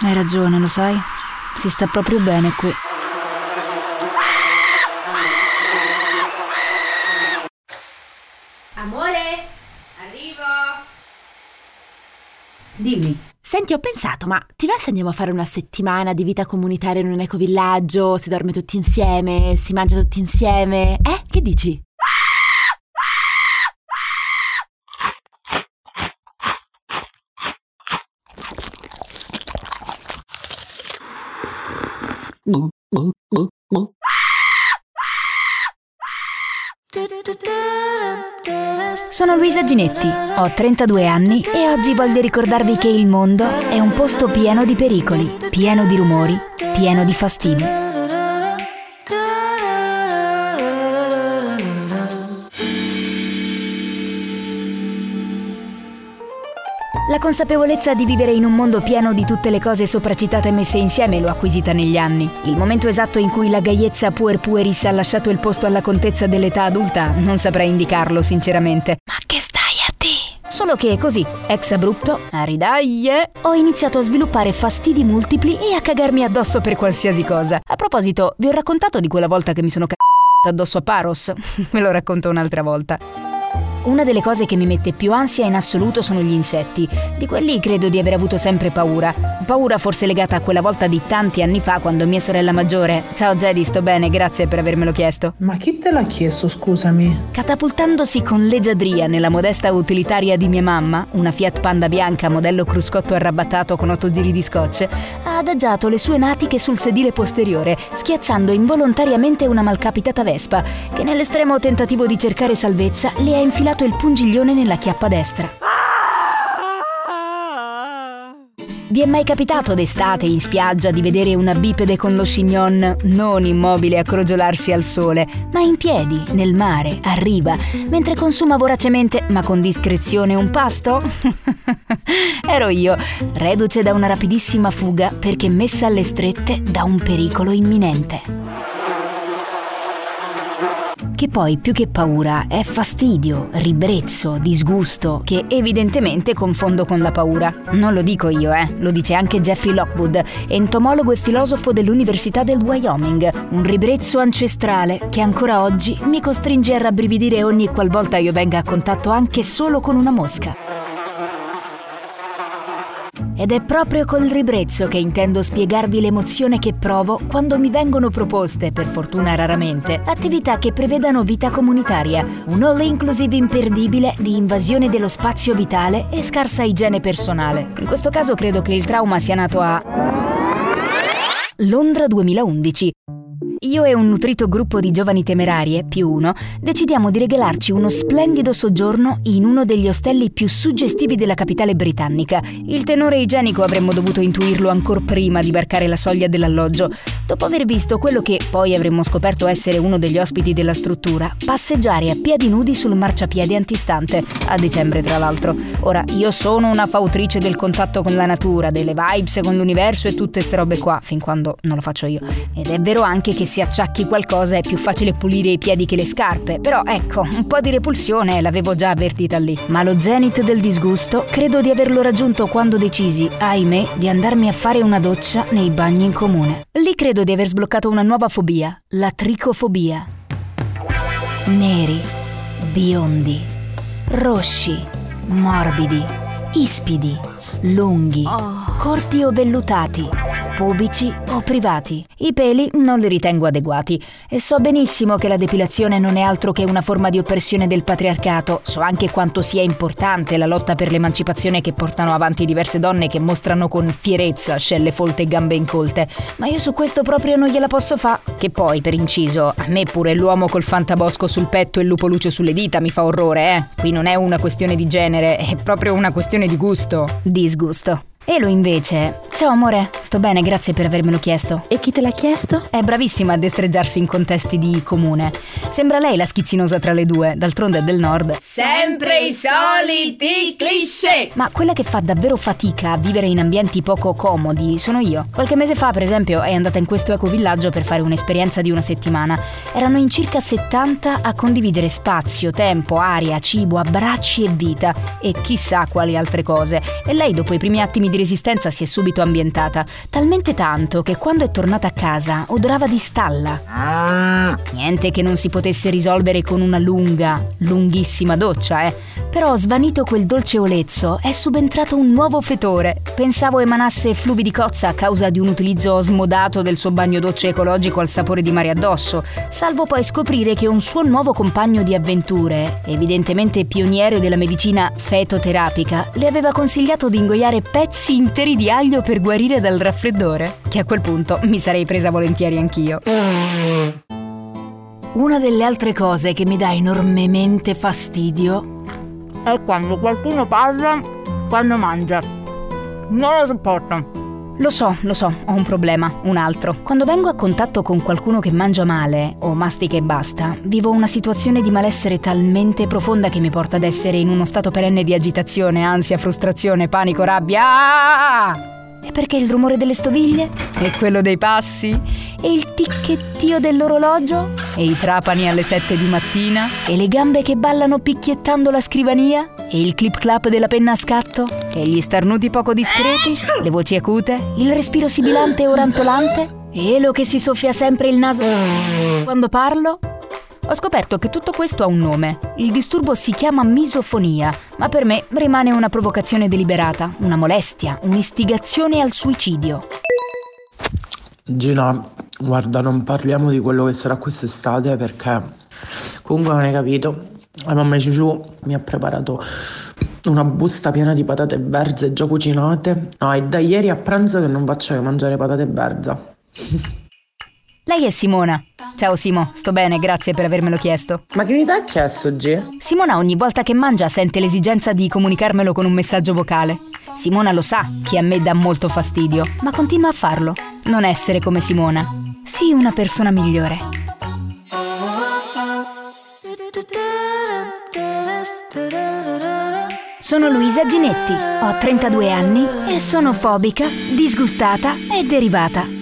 Hai ragione, lo sai? Si sta proprio bene qui. Amore, arrivo. Dimmi. Senti, ho pensato, ma ti va se andiamo a fare una settimana di vita comunitaria in un ecovillaggio? Si dorme tutti insieme, si mangia tutti insieme? Eh, che dici? Sono Luisa Ginetti, ho 32 anni e oggi voglio ricordarvi che il mondo è un posto pieno di pericoli, pieno di rumori, pieno di fastidi. La consapevolezza di vivere in un mondo pieno di tutte le cose sopracitate e messe insieme l'ho acquisita negli anni. Il momento esatto in cui la gaiezza puer pueris ha lasciato il posto alla contezza dell'età adulta non saprei indicarlo sinceramente. Ma che stai a te? Solo che così, ex abrupto, a ridaglie, ho iniziato a sviluppare fastidi multipli e a cagarmi addosso per qualsiasi cosa. A proposito, vi ho raccontato di quella volta che mi sono cagata addosso a Paros? Ve lo racconto un'altra volta. Una delle cose che mi mette più ansia in assoluto sono gli insetti. Di quelli credo di aver avuto sempre paura. Paura forse legata a quella volta di tanti anni fa quando mia sorella maggiore, ciao Jedi, sto bene, grazie per avermelo chiesto. Ma chi te l'ha chiesto, scusami? Catapultandosi con leggiadria nella modesta utilitaria di mia mamma, una Fiat Panda bianca modello cruscotto arrabattato con otto giri di scotch, ha adagiato le sue natiche sul sedile posteriore, schiacciando involontariamente una malcapitata Vespa, che nell'estremo tentativo di cercare salvezza le ha infilato infilato il pungiglione nella chiappa destra. Vi è mai capitato d'estate in spiaggia di vedere una bipede con lo chignon non immobile a crogiolarsi al sole, ma in piedi, nel mare, a riva, mentre consuma voracemente, ma con discrezione, un pasto? Ero io, reduce da una rapidissima fuga perché messa alle strette da un pericolo imminente che poi più che paura è fastidio, ribrezzo, disgusto, che evidentemente confondo con la paura. Non lo dico io, eh, lo dice anche Jeffrey Lockwood, entomologo e filosofo dell'Università del Wyoming, un ribrezzo ancestrale che ancora oggi mi costringe a rabbrividire ogni qualvolta io venga a contatto anche solo con una mosca. Ed è proprio col ribrezzo che intendo spiegarvi l'emozione che provo quando mi vengono proposte, per fortuna raramente, attività che prevedano vita comunitaria, un all-inclusive imperdibile di invasione dello spazio vitale e scarsa igiene personale. In questo caso credo che il trauma sia nato a Londra 2011 io e un nutrito gruppo di giovani temerarie, più uno, decidiamo di regalarci uno splendido soggiorno in uno degli ostelli più suggestivi della capitale britannica. Il tenore igienico avremmo dovuto intuirlo ancora prima di varcare la soglia dell'alloggio. Dopo aver visto quello che poi avremmo scoperto essere uno degli ospiti della struttura, passeggiare a piedi nudi sul marciapiede antistante, a dicembre tra l'altro. Ora, io sono una fautrice del contatto con la natura, delle vibes con l'universo e tutte ste robe qua, fin quando non lo faccio io. Ed è vero anche che si acciacchi qualcosa è più facile pulire i piedi che le scarpe, però ecco, un po' di repulsione l'avevo già avvertita lì. Ma lo zenith del disgusto credo di averlo raggiunto quando decisi, ahimè, di andarmi a fare una doccia nei bagni in comune. Lì credo di aver sbloccato una nuova fobia, la tricofobia. Neri, biondi, rosci, morbidi, ispidi, lunghi, corti o vellutati pubici o privati. I peli non li ritengo adeguati e so benissimo che la depilazione non è altro che una forma di oppressione del patriarcato. So anche quanto sia importante la lotta per l'emancipazione che portano avanti diverse donne che mostrano con fierezza scelle folte e gambe incolte. Ma io su questo proprio non gliela posso fa. Che poi, per inciso, a me pure l'uomo col fantabosco sul petto e il lupo lucio sulle dita mi fa orrore, eh. Qui non è una questione di genere, è proprio una questione di gusto. Disgusto. Elo invece. Ciao amore, sto bene, grazie per avermelo chiesto. E chi te l'ha chiesto? È bravissima a destreggiarsi in contesti di comune. Sembra lei la schizzinosa tra le due, d'altronde è del nord. Sempre i soliti cliché! Ma quella che fa davvero fatica a vivere in ambienti poco comodi sono io. Qualche mese fa, per esempio, è andata in questo ecovillaggio per fare un'esperienza di una settimana. Erano in circa 70 a condividere spazio, tempo, aria, cibo, abbracci e vita e chissà quali altre cose. E lei, dopo i primi attimi di resistenza si è subito ambientata, talmente tanto che quando è tornata a casa odorava di stalla. Niente che non si potesse risolvere con una lunga, lunghissima doccia, eh. Però svanito quel dolce olezzo è subentrato un nuovo fetore. Pensavo emanasse fluvi di cozza a causa di un utilizzo smodato del suo bagno docce ecologico al sapore di mare addosso, salvo poi scoprire che un suo nuovo compagno di avventure, evidentemente pioniere della medicina fetoterapica, le aveva consigliato di ingoiare pezzi interi di aglio per guarire dal raffreddore, che a quel punto mi sarei presa volentieri anch'io. Una delle altre cose che mi dà enormemente fastidio è quando qualcuno parla quando mangia. Non lo sopporto. Lo so, lo so, ho un problema, un altro. Quando vengo a contatto con qualcuno che mangia male o mastica e basta, vivo una situazione di malessere talmente profonda che mi porta ad essere in uno stato perenne di agitazione, ansia, frustrazione, panico, rabbia. Ah! E perché il rumore delle stoviglie? E quello dei passi? E il ticchettio dell'orologio? E i trapani alle sette di mattina? E le gambe che ballano picchiettando la scrivania? E il clip clap della penna a scatto? E gli starnuti poco discreti? Le voci acute? Il respiro sibilante e orantolante? E lo che si soffia sempre il naso quando parlo? Ho scoperto che tutto questo ha un nome. Il disturbo si chiama misofonia, ma per me rimane una provocazione deliberata, una molestia, un'istigazione al suicidio. Gina, guarda, non parliamo di quello che sarà quest'estate perché comunque non hai capito. La mamma Ciuciù mi ha preparato una busta piena di patate verze già cucinate. No, è da ieri a pranzo che non faccio che mangiare patate verze. Lei è Simona. Ciao Simo, sto bene, grazie per avermelo chiesto. Ma che mi ha chiesto, G? Simona ogni volta che mangia sente l'esigenza di comunicarmelo con un messaggio vocale. Simona lo sa che a me dà molto fastidio, ma continua a farlo. Non essere come Simona. Sii una persona migliore. Sono Luisa Ginetti, ho 32 anni e sono fobica, disgustata e derivata.